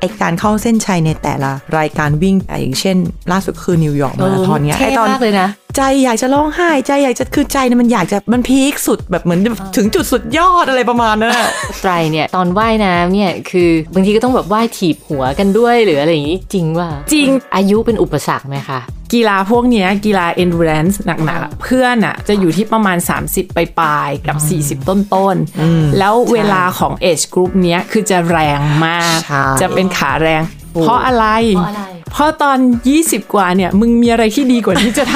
ไอการเข้าเส้นชัยในแต่ละรายการวิ่งอย่างเช่น ล่าสุดคือนิวยอร์กมาราธอนเนี้ยเท่ไอตอนมากเลยนะใจอยากจะร้องไห้ใจอยากจะคือใจเนี่ยมันอยากจะมันพีคสุดแบบเหมือนถึงจุดสุดยอดอะไรประมาณนั้นอะไตรเนี่ยตอนว่ายน้ำเนี่ยคือบางทีก็ต้องแบบว่ายถีบหัวกันด้วยหรืออะไรอย่างนี้จริงว่าจริงอายุเป็นอุปสรรคไหมคะ กีฬาพวกเนี้ยกีฬา endurance หนักๆอะเพื่อนอะจะอยู่ที่ประมาณ 30 ปลายๆ กับ 40 ต้นๆ แล้วเวลาของ age group เนี้ยคือจะแรงมากใช่จะเป็นขาแรงเพราะอะไรเพราะอะไร เพราะตอน 20 กว่าเนี่ย มึงมีอะไรที่ดีกว่าที่จะท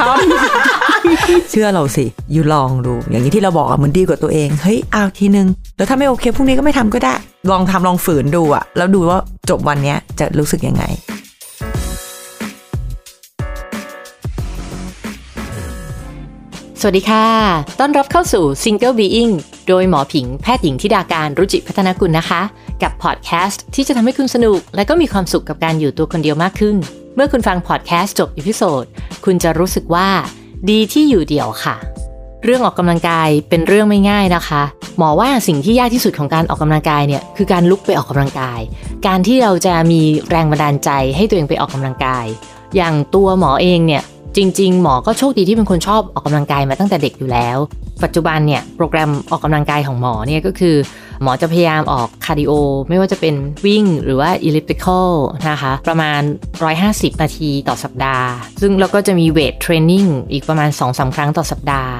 ำเชื่อเราสิ อยู่ลองดู อย่างนี้ที่เราบอกอะเหมือนดีกว่าตัวเอง เฮ้ย เอาทีนึง แล้วถ้าไม่โอเคพรุ่งนี้ก็ไม่ทำก็ได้ ลองทำลองฝืนดูอะแล้วดูว่าจบวันเนี้ยจะรู้สึกยังไง สวัสดีค่ะ ต้อนรับเข้าสู่ Single Being โดยหมอผิงแพทย์หญิงทิดาการรุจิพัฒนากุลนะคะ กับพอดแคสต์ที่จะทำให้คุณสนุก และก็มีความสุขกับการอยู่ตัวคนเดียวมากขึ้น เมื่อคุณฟังพอดแคสต์จบ episode คุณจะรู้สึกว่า ดีที่อยู่เดี่ยวค่ะ เรื่องออกกำลังกายเป็นเรื่องไม่ง่ายนะคะ หมอว่าสิ่งที่ยากที่สุดของการออกกำลังกายเนี่ยคือการลุกไปออกกำลังกาย การที่เราจะมีแรงบันดาลใจให้ตัวเองไปออกกำลังกาย อย่างตัวหมอเองเนี่ย จริง ๆ หมอก็โชคดีที่เป็นคนชอบออกกำลังกายมาตั้งแต่เด็กอยู่แล้ว ปัจจุบันเนี่ยโปรแกรมออกกำลังกายของหมอเนี่ยก็คือ หมอจะพยายามออก cardio ไม่ว่าจะเป็นวิ่งหรือว่า elliptical นะคะ ประมาณ 150 นาทีต่อสัปดาห์ ซึ่งเราก็จะมี weight training อีกประมาณ 2-3 ครั้งต่อสัปดาห์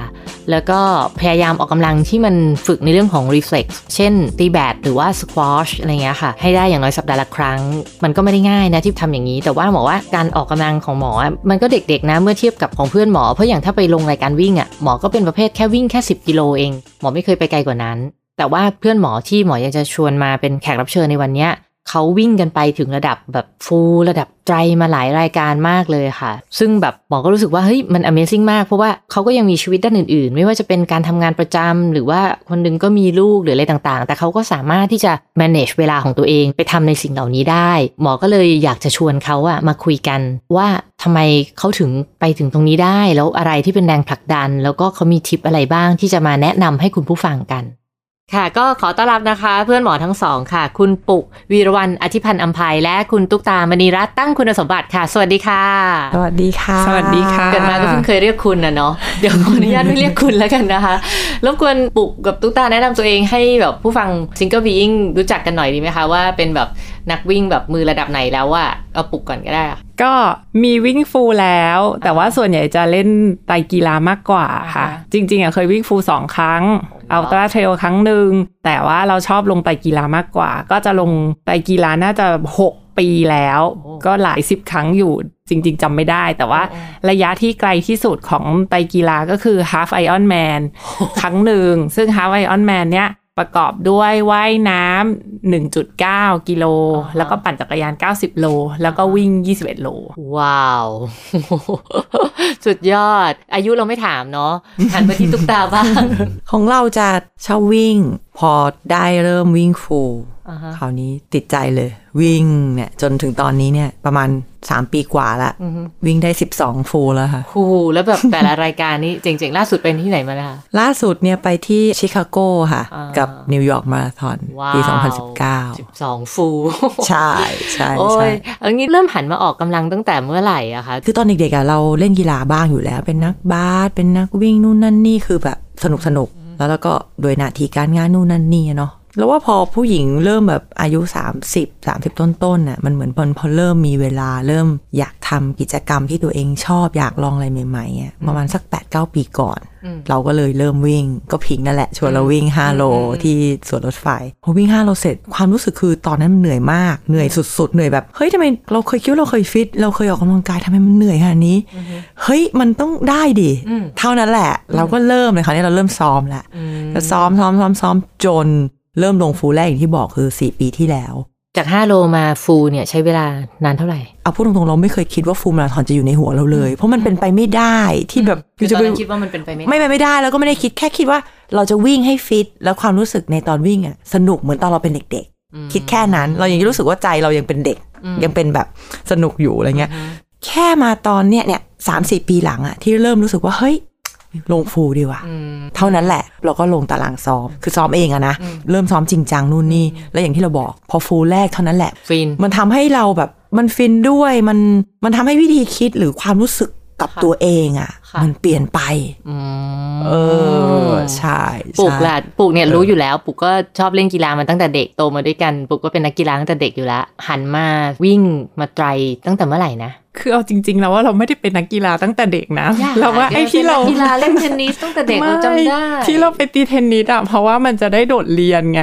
แล้วก็พยายามออกกำลังที่มันฝึกในเรื่องของ reflex เช่นตีแบดหรือว่า squash อะไรเงี้ยค่ะ ให้ได้อย่างน้อยสัปดาห์ละครั้ง มันก็ไม่ได้ง่ายนะที่ทำอย่างนี้ แต่ว่าหมอว่าการออกกำลังของหมอ มันก็เด็กๆนะเมื่อเทียบกับของเพื่อนหมอ เพราะอย่างถ้าไปลงรายการวิ่งอะหมอก็เป็นประเภทแค่วิ่งแค่ 10 กิโลเอง หมอไม่เคยไปไกลกว่านั้น แต่ว่าเพื่อนหมอที่หมออยากจะชวนมาเป็นแขกรับเชิญในวันนี้เขาวิ่งกันไปถึงระดับแบบฟูลระดับไตรมาหลายรายการมากเลยค่ะ ซึ่งแบบหมอก็รู้สึกว่าเฮ้ยมัน Amazing มาก เพราะว่าเขาก็ยังมีชีวิตด้านอื่นๆ ไม่ว่าจะเป็นการทำงานประจำหรือว่าคนนึงก็มีลูกหรืออะไรต่างๆ แต่เขาก็สามารถที่จะ manage เวลาของตัวเองไปทำในสิ่งเหล่านี้ได้ หมอก็เลยอยากจะชวนเขาอะมาคุยกันว่าทำไมเขาถึงไปถึงตรงนี้ได้ แล้วอะไรที่เป็นแรงผลักดัน แล้วก็เขามีทิปอะไรบ้างที่จะมาแนะนำให้คุณผู้ฟังกัน ค่ะก็ขอต้อนรับนะคะ เพื่อนหมอทั้งสองค่ะ คุณปุกวีรวันอธิพันธ์อัมภัยและคุณตุ๊กตามณีรัตน์ตั้งคุณสมบัติค่ะ สวัสดีค่ะ สวัสดีค่ะ สวัสดีค่ะ เกิดมาก็เพิ่งเคยเรียกคุณนะเนาะเดี๋ยวขออนุญาตไม่เรียกคุณแล้วกันนะคะรบกวนปุกกับตุ๊กตาแนะนำตัวเองให้แบบผู้ฟังSingle Being รู้จักกันหน่อยดีไหมคะว่าเป็นแบบนักวิ่งแบบมือระดับไหนแล้วว่าเอาปุกก่อนก็ได้ค่ะก็มีวิ่ง full แล้ว แต่ว่าส่วนใหญ่จะเล่นไตรกีฬามากกว่าค่ะอ่าฮะจริง ๆอะเคยวิ่ง full สองครั้ง ultra trail ครั้งหนึ่งแต่ว่าเราชอบลงไตรกีฬามากกว่า ก็จะลงไตรกีฬาน่าจะ 6 ปีแล้ว ก็หลายสิบครั้งอยู่จริง ๆจำไม่ได้ แต่ว่าระยะที่ไกลที่สุดของไตรกีฬาก็คือ Half Ironman ครั้งหนึ่งซึ่ง Half Iron Man เนี้ย ประกอบด้วยว่ายน้ำ1.9 กิโลอ่าฮะแล้วก็ปั่นจักรยาน 90 โล แล้วก็วิ่ง 21 โล ว้าว สุดยอด อายุเราไม่ถามเนาะหันไปที่ตุ๊กตาบ้าง ของเราจะชอบวิ่ง พอได้เริ่มวิ่งฟูลอ่าฮะคราวนี้ติดใจเลย วิ่งเนี่ยจนถึงตอนนี้เนี่ยประมาณ 3 ปีกว่าละอือฮึวิ่งได้ 12 ฟูลแล้วค่ะครูแล้วแบบแต่ละรายการนี้เจ๋งๆ ล่าสุดเป็นที่ไหนมาเลยคะล่าสุดเนี่ยไปที่ชิคาโกค่ะอ่ากักับนิวยอร์กมาราธอนว้าวปี 2019สองฟู ใช่ใช่โอ้ใช่ยเอันนี้เริ่มหันมาออกกำลังตั้งแต่เมื่อไหร่อะคะคือตอนเด็กๆอะเราเล่นกีฬาบ้างอยู่แล้ว เป็นนักบาสเป็นนักวิ่งนู่นนั่นนี่คือแบบสนุกสนุกๆแล้วเราก็โดยหน้าที่การงานนู่นนั่นนี่อะเนาะ แล้วว่าพอผู้หญิงเริ่มแบบอายุ 30 30 ต้นๆน่ะมันเหมือนพอพอเริ่มมีเวลาเริ่มอยากทำกิจกรรมที่ตัวเองชอบอยากลองอะไรใหม่ๆอะประมาณสัก 8-9 ปีก่อน เราก็เลยเริ่มวิ่งก็พิงนั่นแหละ ชวนเราวิ่ง 5 โลที่สวนรถไฟพอวิ่ง 5 โลเสร็จความรู้สึกคือตอนนั้นมันเหนื่อยมากเหนื่อยสุดๆ เหนื่อยแบบ เฮ้ยทำไมเราเคยคิดว่าเราเคยฟิต เราเคยออกกำลังกายทำไมมันเหนื่อยขนาดนี้ เฮ้ยมันต้องได้ดิเท่านั้นแหละ เราก็เริ่มเลยคราวนี้เราเริ่มซ้อมแล้วแล้วซ้อมซ้อมซ้อมซ้อมจน เริ่มลงฟูลแรกอย่างที่บอกคือ 4 ปีที่แล้ว จาก 5 โลมาฟูเนี่ยใช้เวลานานเท่าไหร่ เอาพูดตรงๆ เราไม่เคยคิดว่าฟูลมาราธอนจะอยู่ในหัวเราเลย เพราะมันเป็นไปไม่ได้ที่แบบคือจะตอนไปนั้นคิดว่ามันเป็นไปไม่ได้ไม่ไปไม่ได้แล้วก็ไม่ได้คิดแค่คิดว่าเราจะวิ่งให้ฟิตแล้วความรู้สึกในตอนวิ่งอะสนุกเหมือนตอนเราเป็นเด็กๆ คิดแค่นั้นเรายังรู้สึกว่าใจเรายังเป็นเด็กยังเป็นแบบสนุกอยู่อะไรเงี้ยแค่มาตอนเนี้ยเนี่ยสามสี่ปีหลังอะที่เริ่มรู้สึกว่าเฮ้ย ลงฟูลดีว่ะเท่านั้นแหละ เราก็ลงตารางซ้อม คือซ้อมเองอะนะ เริ่มซ้อมจริงจังนู่นนี่ แล้วอย่างที่เราบอก พอฟูลแรกเท่านั้นแหละ ฟิน มันทำให้เราแบบมันฟินด้วย มันมันทำให้วิธีคิดหรือความรู้สึกกับค่ะตัวเองอะค่ะ มันเปลี่ยนไปอืมเออใช่ปลูกใช่แหละปลูกเนี่ยรู้อยู่แล้วปลูกก็ชอบเล่นกีฬามาตั้งแต่เด็กโตมาด้วยกันปลูกก็เป็นนักกีฬาตั้งแต่เด็กอยู่แล้วหันมาวิ่งมาไตรตั้งแต่เมื่อไหร่นะคือเอาจริง ๆ แล้วว่าเราไม่ได้เป็นนักกีฬาตั้งแต่เด็กนะเราว่าไอ้ที่เราป็นนักกีฬาเล่นเทนนิสตั้งแต่เด็กเราจำได้ม่ที่เราไปตีเทนนิสอะเพราะว่ามันจะได้โดดเรียนไง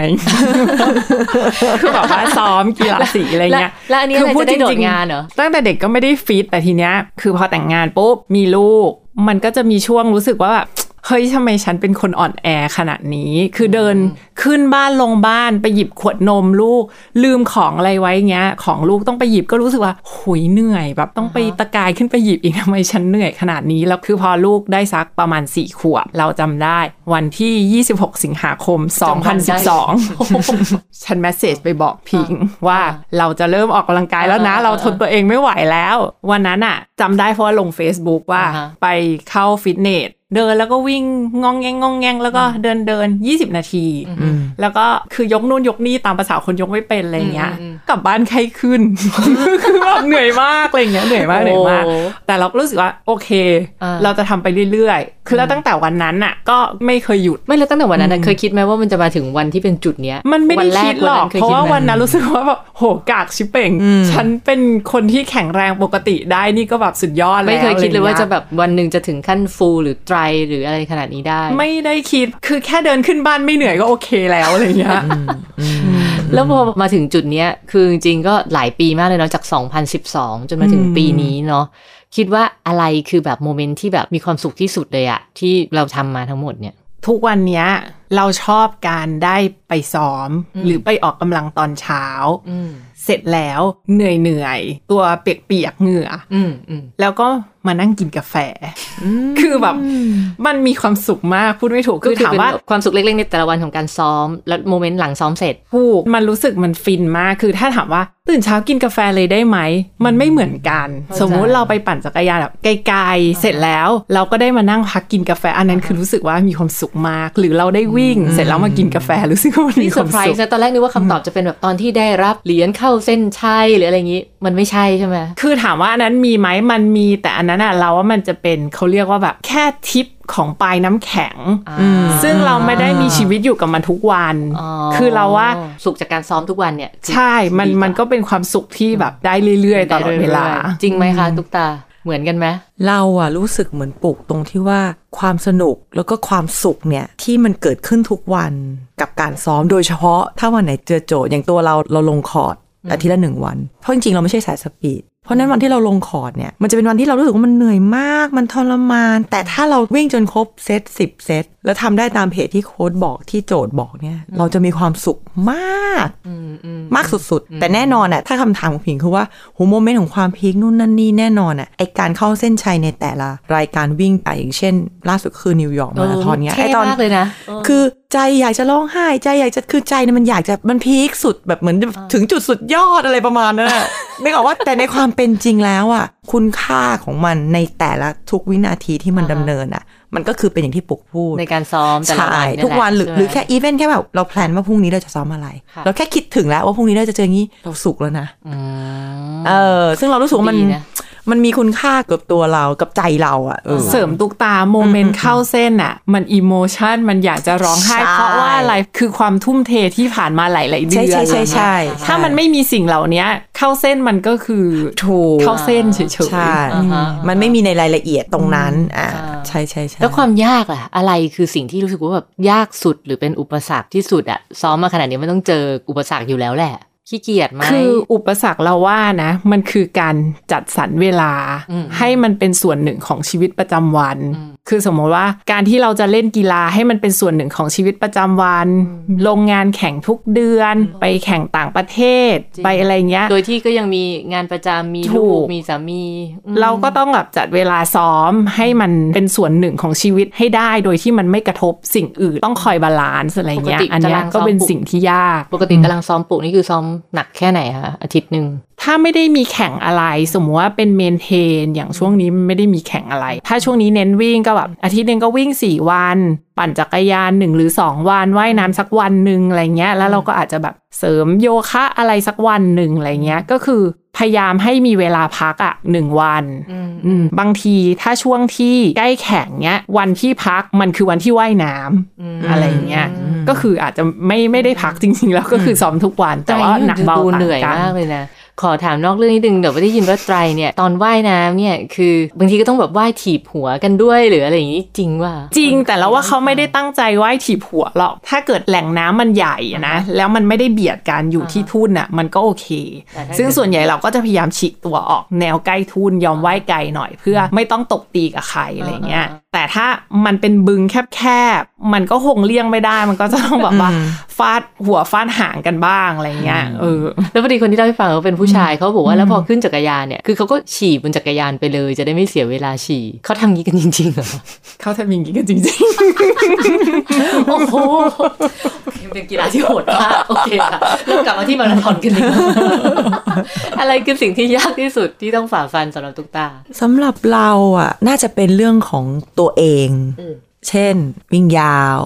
คือแบบว่าซ้อมกีฬาสีอะไรเงี้ยแล้วแล้วอันนี้คือะไรพูจะได้โดดจริๆงานเหรอตั้งแต่เด็กก็ไม่ได้ฟิตแต่ทีเนี้ยคือพอแต่งงานปุ๊บมีลูกมันก็จะมีช่วงรู้สึกว่าแบบ เฮ้ยทำไมฉันเป็นคนอ่อนแอขนาดนี้ คือเดินขึ้นบ้านลงบ้านไปหยิบขวดนมลูก ลืมของอะไรไว้เงี้ย ของลูกต้องไปหยิบก็รู้สึกว่าหุยเหนื่อยแบบต้องไปตะกายขึ้นไปหยิบอีกทำไมฉันเหนื่อยขนาดนี้ แล้วคือพอลูกได้สักประมาณ4ี่ขวบเราจำได้วันที่ 26 สิงหาคม 2012 ฉันแมสเซจไปบอกพิงว่าเราจะเริ่มออกกำลังกายแล้วนะอ่าเราทนตัวเองไม่ไหวแล้ว วันนั้นอะจำได้เพราะว่าลง Facebook ว่าอ่าฮะไปเข้าฟิตเนส เดินแล้วก็วิ่งงองแงงงองแงงแล้วก็เดินเดิน20นาที แล้วก็คือยกนู่นยกนี่ตามภาษาคนยกไม่เป็นอะไรเงี้ยอืมกลับบ้านไข้ขึ้น คือแบบเหนื่อยมากอะไรเงี้ยเหนื่อยมากเหนื่อยมากโอ้แต่เราก็รู้สึกว่าโอเคอ่าเราจะทำไปเรื่อยๆ คือแล้วตั้งแต่วันนั้นน่ะ ก็ไม่เคยหยุดไม่แล้วตั้งแต่วันนั้นนะเคยคิดไหมว่ามันจะมาถึงวันที่เป็นจุดเนี้ยมันไม่ได้วันแรคิดหรอกนนั้นคยเพราะว่าไหมวันนั้นรู้สึกว่าแบบโหกากชิบเป่ง ฉันเป็นคนที่แข็งแรงปกติได้นี่ก็แบบสุดยอดแล้วไม่เคยคิดเลยว่าอไรจะงี้แบบวันหนึ่งจะถึงขั้นฟูลหรือไตรหรืออะไรขนาดนี้ได้ ไม่ได้คิดคือแค่เดินขึ้นบ้านไม่เหนื่อยก็โอเคแล้วอะไรเงี้ยแล้วพอมาถึงจุดเนี้ย คือจริงๆก็หลายปีมากเลยเนาะจาก 2012 จนมาถึงอืมปีนี้เนาะคิดว่าอะไรคือแบบโมเมนต์ที่แบบมีความสุขที่สุดเลยอะที่เราทำมาทั้งหมดเนี่ย ทุกวันเนี้ย เราชอบการได้ไปซ้อม หรือไปออกกำลังตอนเช้าอืมเสร็จแล้วเหนื่อยเหนื่อยๆตัวเปียกๆเหงื่อออืมอืมแล้วก็มานั่งกินกาแฟ คือแบบ มันมีความสุขมากพูดไม่ถูกก็คือคือถามเป็นว่าความสุขเล็กๆในแต่ละวันของการซ้อม แล้วโมเมนต์หลังซ้อมเสร็จถูกมันรู้สึกมันฟินมากคือถ้าถามว่าตื่นเช้ากินกาแฟเลยได้ไหม มันไม่เหมือนกันเข้าใจสมมุติเราไปปั่นจักรยานแบบไกลๆเสร็จแล้ว เราก็ได้มานั่งพักกินกาแฟอันนั้นคือรู้สึกว่ามีความสุขมาก หรือเราได้วิ่ง เสร็จแล้วมากินกาแฟรู้สึกว่ามันมีนี่คเซอวามร์ไพรสุขส์นะตอนแรกนึกว่าคำตอบจะเป็นแบบตอนที่ได้รับเหรียญเข้าเส้นชัยหรืออะไรอย่างนี้มันไม่ใช่ใช่ไหมคือถามว่าอันนั้นมีไหมมันมีแต่อันนั้นอะเราว่ามันจะเป็นเขาเรียกว่าแบบแค่ทิปของปลายน้ำแข็ง ซึ่งเราไม่ได้มีชีวิตอยู่กับมันทุกวัน คือเราว่าสุขจากการซ้อมทุกวันเนี่ยคือใช่ มันดีกว่ามันก็เป็นความสุขที่แบบได้เรื่อยๆตลอดเวลา จริงไหมคะ ทุกตา เหมือนกันไหมเราอะรู้สึกเหมือนปลูกตรงที่ว่าความสนุกแล้วก็ความสุขเนี่ย ที่มันเกิดขึ้นทุกวันกับการซ้อมโดยเฉพาะ ถ้าวันไหนเจอโจทย์อย่างตัวเราเราลงคอร์ดอาทิตย์ละหนึ่งวัน เพราะจริงๆ เราไม่ใช่สายสปีด เพราะฉะนั้นวันที่เราลงคอร์ทเนี่ยมันจะเป็นวันที่เรารู้สึกว่ามันเหนื่อยมาก มันทรมาน แต่ถ้าเราวิ่งจนครบเซตสิบเซตแล้วทำได้ตาม pace ที่โค้ชบอกที่โจทย์บอกเนี่ย เราจะมีความสุขมากมากสุดๆ แต่แน่นอนอะถ้าคำถามของผิงคือว่าโห moment ของความ peak นู่นนั่นนี่แน่นอนอะไอการเข้าเส้นชัยในแต่ละรายการวิ่งอะอย่างเช่น ล่าสุดคือนิวยอร์กมาราธอนเนี้ยที่ไอตอนมากเลยนะคือ ใจอยากจะร้องไห้ใจอยากจะคือใจเนี่ยมันอยากจะมัน peak สุดแบบเหมือนถึงจุดสุดยอดอะไรประมาณนั้นอะนึกออกว่าแต่ในความเป็นจริงแล้วอะคุณค่าของมันในแต่ละทุกวินาทีที่มันอ่าฮะดำเนินอะมันก็คือเป็นอย่างที่ปุกพูดในการซ้อมแต่ละใช่วันทุกวันหรือใช่ไมหรือแค่อีเวนต์แค่แบบเราแพลนว่าพรุ่งนี้เราจะซ้อมอะไรค่ะเราแค่คิดถึงแล้วว่าพรุ่งนี้เราจะเจออย่างนี้เราสุขแล้วนะอืมเออซึ่งเรารู้สึกว่ามันดีนะ มันมีคุณค่ากับตัวเรากับใจเราอะเออเสริมตุ๊กตา moment เข้าเส้นอะมัน emotion มันอยากจะร้องไห้ใช่เพราะว่าอะไรคือความทุ่มเทที่ผ่านมาหลาย ๆ เดือนใช่ใช่ใช่ใช่ถ้ามันไม่มีสิ่งเหล่านี้เข้าเส้นมันก็คือถูกเข้าเส้นเฉยๆใช่อ่าฮะมันไม่มีในรายละเอียดตรงนั้นอ่าอ่าใช่ใช่ใช่แล้วความยากล่ะ อะไรคือสิ่งที่รู้สึกว่าแบบยากสุดหรือเป็นอุปสรรคที่สุดอะซ้อมมาขนาดนี้มันต้องเจออุปสรรคอยู่แล้วแหละ ขี้เกียจไหมคืออุปสรรคเราว่านะ มันคือการจัดสรรเวลาอืมให้มันเป็นส่วนหนึ่งของชีวิตประจำวัน คือสมมติว่าการที่เราจะเล่นกีฬาให้มันเป็นส่วนหนึ่งของชีวิตประจำวัน ลงงานแข่งทุกเดือน ไปแข่งต่างประเทศจริงไปอะไรเงี้ย โดยที่ก็ยังมีงานประจำมีถูลูกกมีสามีอืมเราก็ต้องแบบจัดเวลาซ้อมให้มันเป็นส่วนหนึ่งของชีวิตให้ได้โดยที่มันไม่กระทบสิ่งอื่นต้องคอย balance อะไรเงี้ยปกติอันเนี้ยตารางซ้อมก็เป็นสิ่งที่ยาก ปกติตารางซ้อมปุกนี่คือซ้อมหนักแค่ไหนคะอาทิตย์หนึ่ง ถ้าไม่ได้มีแข่งอะไร สมมติว่าเป็น maintain อย่างช่วงนี้ไม่ได้มีแข่งอะไร ถ้าช่วงนี้เน้นวิ่งก็แบบอาทิตย์หนึ่งก็วิ่ง 4 วัน ปั่นจักรยานหนึ่งหรือ 2 วันว่ายน้ำสักวันหนึ่งอะไรเงี้ย แล้วเราก็อาจจะแบบเสริมโยคะอะไรสักวันหนึ่งอะไรเงี้ย ก็คือพยายามให้มีเวลาพักอะหนึ่งวันอืมบางทีถ้าช่วงที่ใกล้แข่งเนี้ย วันที่พักมันคือวันที่ว่ายน้ำอะไรเงี้ยก็คืออาจจะไม่ไม่ได้พักจริง ๆ แล้วก็คือซ้อมทุกวัน แต่ว่าหนักเบาดูต่างเหนื่อยกันมากเลยนะ ขอถามนอกเรื่องนิดนึงเดี๋ยวได้ยินว่าไตรเนี่ยตอนว่ายน้ำเนี่ยคือบางทีก็ต้องแบบว่ายถีบหัวกันด้วยหรืออะไรอย่างนี้จริงว่าจริงแต่เราว่าเขาไม่ได้ตั้งใจว่ายถีบหัวหรอกถ้าเกิดแหล่งน้ำมันใหญ่อะนะแล้วมันไม่ได้เบียดกันอยู่ที่ทุ่นน่ะมันก็โอเคแต่ถ้าซึ่งส่วนใหญ่เราก็จะพยายามฉีกตัวออกแนวใกล้ทุ่นยอมว่ายไกลหน่อย เพื่อไม่ต้องตกตีกับใครอะไรเงี้ย แต่ถ้ามันเป็นบึงแคบๆ มันก็คงเลี่ยงไม่ได้ มันก็จะต้องแบบว่าฟาดหัวฟาดหางกันบ้างอะไรเงี้ย เออ แล้วพอดีคนที่เล่าให้ฟังเขาเป็นผู้ชายเขาบอกว่าแล้วพอขึ้นจักรยานเนี่ย คือเขาก็ฉี่บนจักรยานไปเลย จะได้ไม่เสียเวลาฉี่เขาทำงี้กันจริงๆเหรอเขาทำอย่างนี้กันจริงโอ้โห เป็นกีฬาที่โหดมากโอเคค่ะเริ่มกลับมาที่มาราธอนกันดีกว่าอะไรคือสิ่งที่ยากที่สุดที่ต้องฝ่าฟันสำหรับตุ๊กตาสำหรับเราอะ น่าจะเป็นเรื่องของตัวเองอ เช่น วิ่งยาว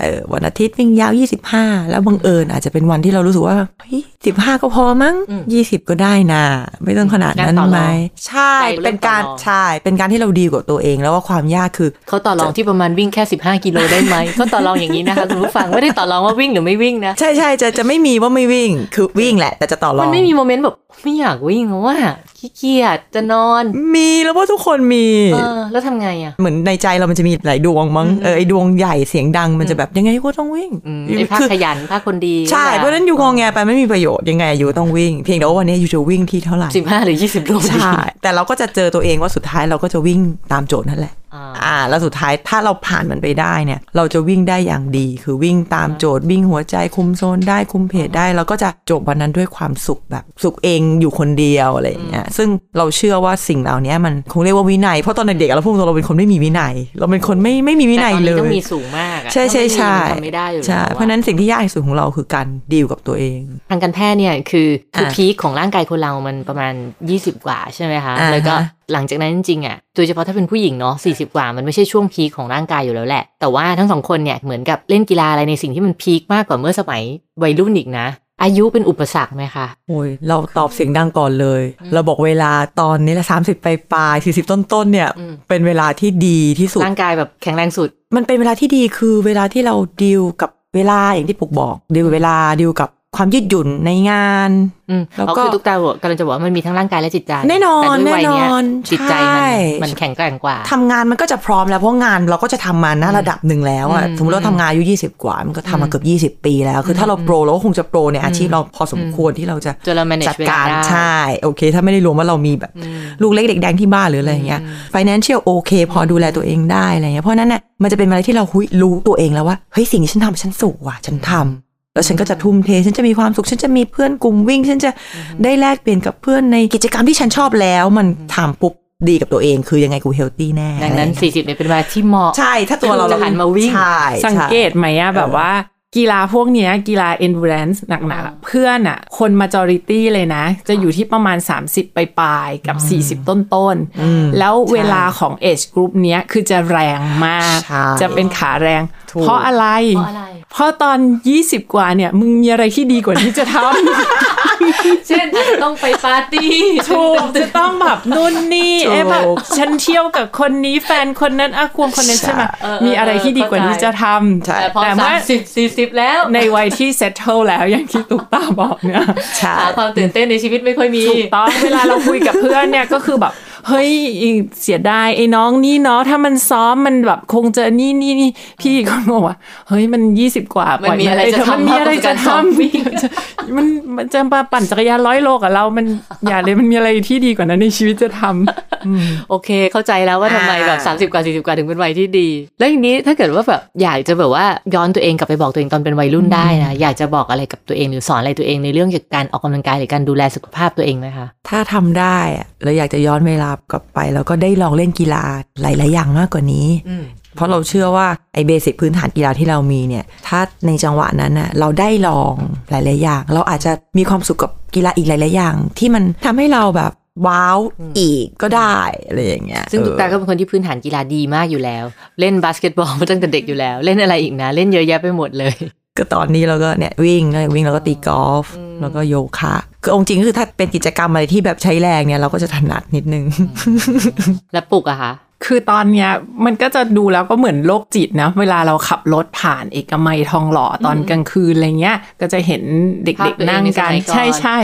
เออวันอาทิตย์วิ่งยาว 25 แล้วบังเอิญอาจจะเป็นวันที่เรารู้สึกว่าเฮ้ย15ก็พอมั้ง 20 ก็ได้นะไม่ต้องขนาดนั้นการต่อรองไหมใช่ใจเริ่มเป็นการต่อรองใช่เป็นการที่เราดีกว่าตัวเอง แล้วว่าความยากคือเขาต่อรองที่ประมาณวิ่งแค่ 15 กิโลได้ไหมเขาต่อรองอย่างนี้นะคะคุณผู้ฟังไม่ได้ต่อรองว่าวิ่งหรือไม่วิ่งนะใช่ใช่จะจะไม่มีว่าไม่วิ่งคือวิ่งแหละ แต่จะต่อรองมันไม่มีโมเมนต์แบบไม่อยากวิ่งเพราะว่าขี้เกียจจะนอน มีแล้วว่าทุกคนมีเออแล้วทำไงอะเหมือนในใจเรามันจะมีหลายดวงมั้งเออไอดวงใหญ่เสียงดังมันจะแบบยังไงก็ต้องวิ่งอืมไอ้ภาคคือขยันภาคคนดี ใช่เพราะฉะนั้นอยู่งอแงไปไม่มีประโยชน์ยังไงอยู่ต้องวิ่ง เพียงแต่ว่าวันนี้อยู่จะวิ่งที่เท่าไหร่สิบห้าหรือยี่สิบโลใช่แต่เราก็จะเจอตัวเองว่าสุดท้ายเราก็จะวิ่งตามโจทย์นั่นแหละ อ่าอ่า แล้วสุดท้ายถ้าเราผ่านมันไปได้เนี่ย เราจะวิ่งได้อย่างดี คือวิ่งตามโจทย์วิ่งหัวใจคุมโซนได้คุมเพจได้เราก็จะจบวันนั้นด้วยความสุขแบบสุขเองอยู่คนเดียวอะไรอย่างเงี้ย ซึ่งเราเชื่อว่าสิ่งเหล่านี้มันคงเรียกว่าวินัย เพราะตอนเด็กๆเราพูดตรงๆเราเป็นคนไม่มีวินัย เราเป็นคนไม่ไม่มีวินัยแต่ตอนเลนี้ต้องยมีสูงมากอะใช่ใช่ใช่ถ้าไม่มีมันทำไม่ได้อยู่ใช่แล้วอเพราะฉะนั้นสิ่งที่ยากที่สุดของเราคือการดีลกับตัวเอง ทางการแพทย์เนี่ยคือคืออะพีคของร่างกายคนเรามันประมาณ 20 กว่าใช่ไหมคะอ่าฮะแล้วก็ หลังจากนั้นจริงๆอะโดยเฉพาะถ้าเป็นผู้หญิงเนาะ40กว่ามันไม่ใช่ช่วงพีคของร่างกายอยู่แล้วแหละ แต่ว่าทั้งสองคนเนี่ยเหมือนกับเล่นกีฬาอะไรในสิ่งที่มันพีคมากกว่าเมื่อสมัยวัยรุ่นอีกนะ อายุเป็นอุปสรรคไหมคะโอ้ยเราตอบเสียงดังก่อนเลย เราบอกเวลาตอนนี้ละสามสิบปลายปลายสี่สิบต้นต้นๆเนี่ยอืมเป็นเวลาที่ดีที่สุดร่างกายแบบแข็งแรงสุด มันเป็นเวลาที่ดีคือเวลาที่เราดีลกับเวลาอย่างที่ปุกบอกดีลกับเวลาดีลกับ ความยืดหยุ่นในงานอืมแล้วเอาก็คือทุกตาบอกกำลังจะบอกว่ามันมีทั้งร่างกายและจิตใจแน่นอนแต่ด้วยวัยเยแน่นอนจิตใจใช่มันมันแข็งแกร่งกว่าทำงานมันก็จะพร้อมแล้วเพราะงานเราก็จะทำมาณระดับหนึ่งแล้วอะอืมสมมติเราทำงานอายุ20กว่า มันก็ทำมาเกือบ20ปีแล้ว คือถ้าเราโปรเราก็คงจะโปรในอาชีพเราพอสมควรที่เราจะจนเรา manage จัดการเวลาได้ใช่โอเค ถ้าไม่ได้รวมว่าเรามีแบบลูกเล็กเด็กแดงที่บ้านหรืออะไรอย่างเงี้ย financial โอเค พอดูแลตัวเองได้อะไรเงี้ยเพราะฉะนั้นเนี่ยมันจะเป็นอะไรที่เราหุยรู้ตัวเองแล้วว่าเฮ้ยสิ่งที่ฉันทำฉันสูว่ะฉันทำ แล้วฉันก็จะทุ่มเท ฉันจะมีความสุข ฉันจะมีเพื่อนกลุ่มวิ่ง ฉันจะได้แลกเปลี่ยนกับเพื่อนในกิจกรรมที่ฉันชอบแล้ว มันทำปุ๊บดีกับตัวเอง คือยังไงกูเฮลตี้แน่ ดังนั้น 40เนี่ยเป็นเวลาที่เหมาะ ใช่ ถ้าตัวเราจะหันมาวิ่งใช่สังเกตไหมอะแบบว่ากีฬาพวกเนี้ยกีฬา endurance หนักๆอะเพื่อนอะคน majority เลยนะ จะอยู่ที่ประมาณ 30ปลายๆกับ 40 ต้นๆ แล้วเวลาของ age group เนี้ยคือจะแรงมากใช่จะเป็นขาแรงถูกเพราะอะไร เพราะอะไรเพราะตอน 20 กว่าเนี่ย มึงมีอะไรที่ดีกว่านี้จะทำ เช่นอาจจะต้องไปปาร์ตี้ถูกจะต้องแบบนู่นนี่ถูกเอ๊ะแบบฉันเที่ยวกับคนนี้แฟนคนนั้นอาควงคนนั้นใช่ไหมเออมีอะไรที่ดีกว่านี้จะทำใช่แต่พอแต่สาเมื่อมสิบสี่สิบแล้ว ในวัยที่ settle แล้วอย่างที่ตุ๊กตาบอกเนี่ยใช่หาความตื่นเต้นในชีวิตไม่ค่อยมีถูกต้องเวลาเราคุยกับเพื่อนเนี่ยก็คือแบบ เฮ้ยเสียดายไอ้น้องนี่เนาะถ้ามันซ้อมมันแบบคงจะนี่นี่นี่พี่ก็บอกว่า เฮ้ยมันยี่สิบกว่ามันมีอะไรจะปล่ยมันทำมีอะไรจะมากกว่าการซ้อมทำมันมันจะมาปั่นจักรยานร้อยโลกับเรา มันอย่าเลยมันมีอะไรที่ดีกว่านั้นในชีวิตจะทำโอเค เข้าใจแล้วว่าทำไมแบบอ่า30กว่า40กว่าถึงเป็นวัยที่ดี แล้วอย่างนี้ถ้าเกิดว่าแบบอยากจะแบบว่าย้อนตัวเองกลับไปบอกตัวเองตอนเป็นวัยรุ่นได้นะอยากจะบอกอะไรกับตัวเองหรือสอนอะไรตัวเองในเรื่องเกี่ยวกับการออกกำลังกายหรือการดูแลสุขภาพตัวเองไหมคะถ้าทำได้อะเราอยากจะย้อนเวลากลับไป แล้วก็ได้ลองเล่นกีฬาหลาย ๆ อย่างมากกว่านี้ เพราะเราเชื่อว่าไอ้ basic พื้นฐานกีฬาที่เรามีเนี่ย ถ้าในจังหวะนั้นน่ะเราได้ลองหลาย ๆ อย่าง เราอาจจะมีความสุขกับกีฬาอีกหลาย ๆ อย่าง ที่มันทำให้เราแบบ wow อีกก็ได้อะไรอย่างเงี้ย ซึ่งเออตุ๊กตาก็เป็นคนที่พื้นฐานกีฬาดีมากอยู่แล้ว เล่นบาสเกตบอลมาตั้งแต่เด็กอยู่แล้ว เล่นอะไรอีกนะ เล่นเยอะแยะไปหมดเลย ก็ตอนนี้เราก็เนี่ยวิ่งแล้ววิ่งแล้วก็ตีกอล์ฟแล้วก็โยคะคือองค์จริงก็คือถ้าเป็นกิจกรรมอะไรที่แบบใช้แรงเนี่ยเราก็จะถนัดนิดนึง แล้วปลุกอะคะคือตอนเนี้ยมันก็จะดูแล้วก็เหมือนโรคจิตนะ เวลาเราขับรถผ่านเอกมัยทองหล่อตอนกลางคืนอะไรเงี้ย ก็จะเห็นเด็ภาพกตัวๆเองนั่งในสกันมัยก่อนใช่ใช่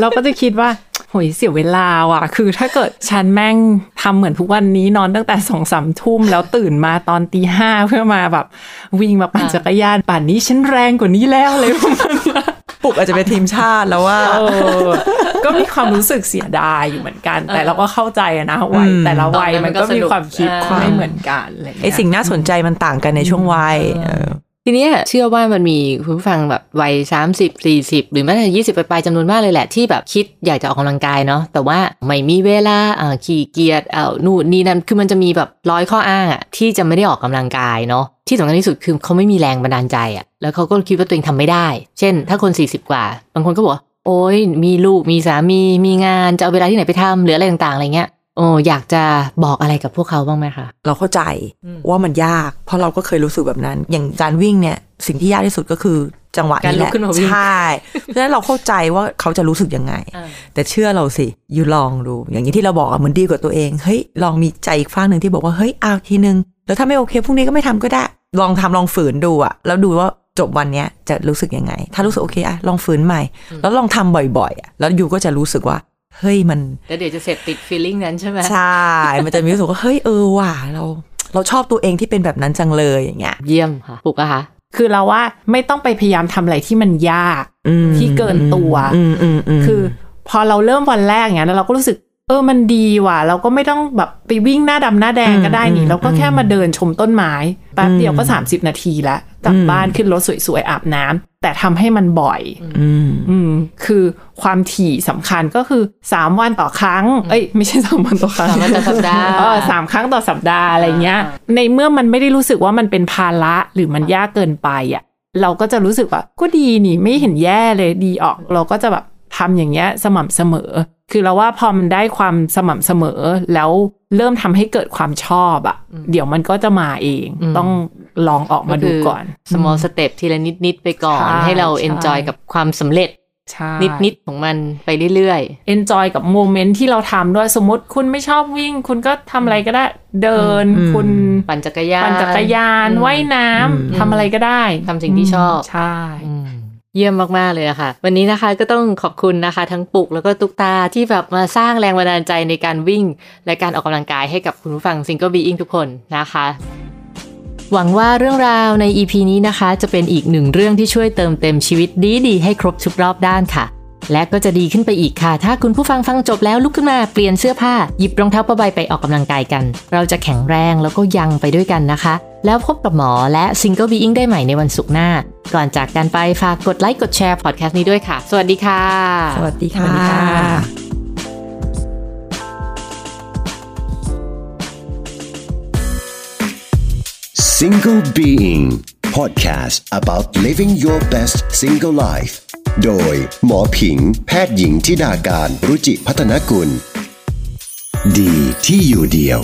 เราก็จะคิดว่า โหยเสียเวลาว่ะ คือถ้าเกิดฉันแม่งทำเหมือนทุกวันนี้นอนตั้งแต่สองสามทุ่มแล้วตื่นมาตอนตีห้าเพื่อมาแบบ วิ่งมาปั่นจักรยานป่านนี้ฉันแรงกว่านี้แล้วเลยประมาณเนี้ยปลุกอาจจะเป็นทีมชาติแล้วว่าเออก็มีความรู้สึกเสียดายอยู่เหมือนกัน แต่เราก็เข้าใจอะนะวัยอืมแต่ละวัยมันก็มีความคิดอ่าไม่เหมือนกันอะไรเงี้ยไอสิ่งน่าสนใจมันต่างกันในช่วงวัยเออ ทีเนี้ยเชื่อว่ามันมีคุณผู้ฟังแบบวัยสามสิบสี่สิบหรือแม้แต่ยี่สิบไปลายๆจำนวนมากเลยแหละ ที่แบบคิดอยากจะออกกำลังกายเนาะแต่ว่าไม่มีเวลาอ่าขี้เกียจเอ่านู่นนี่นั่นคือมันจะมีแบบร้อยข้ออ้างอะที่จะไม่ได้ออกกำลังกายเนาะที่สำคัญที่สุดคือเขาไม่มีแรงบันดาลใจอะแล้วเขาก็คิดว่าตัวเองทำไม่ได้ เช่น ถ้าคนสี่สิบกว่า บางคนก็บอกโอ๊ยมีลูกมีสามีมีงานจะเอาเวลาที่ไหนไปทำหรืออะไรต่างๆอะไรเงี้ย โอ้อยากจะบอกอะไรกับพวกเขาบ้างไหมคะเราเข้าใจว่ามันยาก เพราะเราก็เคยรู้สึกแบบนั้น อย่างการวิ่งเนี่ยสิ่งที่ยากที่สุดก็คือจังหวะการนี้ลุแหกละขึ้นมาวิ่งใช่เพราะฉะนั้นเราเข้าใจว่าเขาจะรู้สึกยังไง แต่เชื่อเราสิยูลองดู อย่างนี้ที่เราบอกอะเหมือนดีกว่าตัวเองเฮ้ยลองมีใจอีกฝ้างหนึ่งที่บอกว่าเฮ้ยเอาทีนึงแล้วถ้าไม่โอเคพรุ่งนี้ก็ไม่ทำก็ได้ ลองทำลองฝืนดูอะแล้วดูว่าจบวันเนี้ยจะรู้สึกยังไง ถ้ารู้สึกโอเคอะลองฝืนใหม่ แล้วลองทำบ่อยๆอะแล้วยูก็จะรู้สึกว่า เฮ้ยมันแล้วเดี๋ยวจะเสพติดฟีลลิ่งนั้นใช่ไหมใช่ มันจะมีรู้สึกว่าเฮ้ยเออว่ะเรา เราชอบตัวเองที่เป็นแบบนั้นจังเลยอย่างเงี้ยเยี่ยมค่ะปลุกอะคะคือเราว่าไม่ต้องไปพยายามทำอะไรที่มันยากอืมที่เกินตัวอืมอืมอืมคือพอเราเริ่มวันแรกอย่างเงี้ยแล้วเราก็รู้สึก เออมันดีว่ะ เราก็ไม่ต้องแบบไปวิ่งหน้าดำหน้าแดงก็ได้นี่ เราก็แค่มาเดินชมต้นไม้แป๊บเดียวก็ 30 นาทีละกลับบ้านขึ้นรถสวยๆ อาบน้ำแต่ทำให้มันบ่อยอืมอืมคือความถี่สำคัญก็คือ 3 วันต่อครั้ง เอ้ย ไม่ใช่สามวันต่อครั้งสามวันต่อสัปดาห์เออสามครั้งต่อสัปดาห์อะไรเงี้ย ในเมื่อมันไม่ได้รู้สึกว่ามันเป็นภาระหรือมันยากเกินไปอะเราก็จะรู้สึกว่าก็ดีนี่ไม่เห็นแย่เลยดีออก เราก็จะแบบ ทำอย่างเงี้ยสม่ำเสมอ คือเราว่าพอมันได้ความสม่ำเสมอ แล้วเริ่มทำให้เกิดความชอบอะ เดี๋ยวมันก็จะมาเองอืมต้องลองออกมาดูก่อนคื small step ทีละนิด ๆ ไปก่อนใช่ให้เราใช่ enjoy กับความสำเร็จใช่นิดๆของมันไปเรื่อย enjoy กับ moment ที่เราทำด้วย สมมติคุณไม่ชอบวิ่ง คุณก็ทำอะไรก็ได้ เดินอืมคุณๆปั่นจักรยาน ปั่นจักรยานอืมว่ายน้ำทำอะไรก็ได้ ทำสิ่งที่ชอบ ใช่อืม เยี่ยมมาก ๆ เลยค่ะ วันนี้นะคะก็ต้องขอบคุณนะคะ ทั้งปุกแล้วก็ตุกตาที่แบบมาสร้างแรงบันดาลใจในการวิ่ง และการออกกำลังกายให้กับคุณผู้ฟัง Single Being ทุกคนนะคะหวังว่าเรื่องราวใน EP นี้นะคะ จะเป็นอีกหนึ่งเรื่องที่ช่วยเติมเต็มชีวิตดีๆ ให้ครบทุกรอบด้านค่ะ และก็จะดีขึ้นไปอีกค่ะ ถ้าคุณผู้ฟังฟังจบแล้วลุกขึ้นมาเปลี่ยนเสื้อผ้าหยิบรองเท้าผ้าใบไปออกกำลังกายกัน เราจะแข็งแรงแล้วก็ยังไปด้วยกันนะคะ แล้วพบกับหมอและ Single Being ได้ใหม่ในวันศุกร์หน้า ก่อนจากกันไปฝากกดไลค์กดแชร์พอดแคสต์นี้ด้วยค่ะ สวัสดีค่ะ สวัสดีค่ะสวัสดีค่ะ Single Being Podcast about living your best single life โดย หมอผิง แพทย์หญิงทิดาการรุจิพัฒนกุล ดีที่อยู่เดียว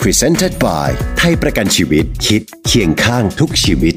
Presented by ไทยประกันชีวิตคิดเคียงข้างทุกชีวิต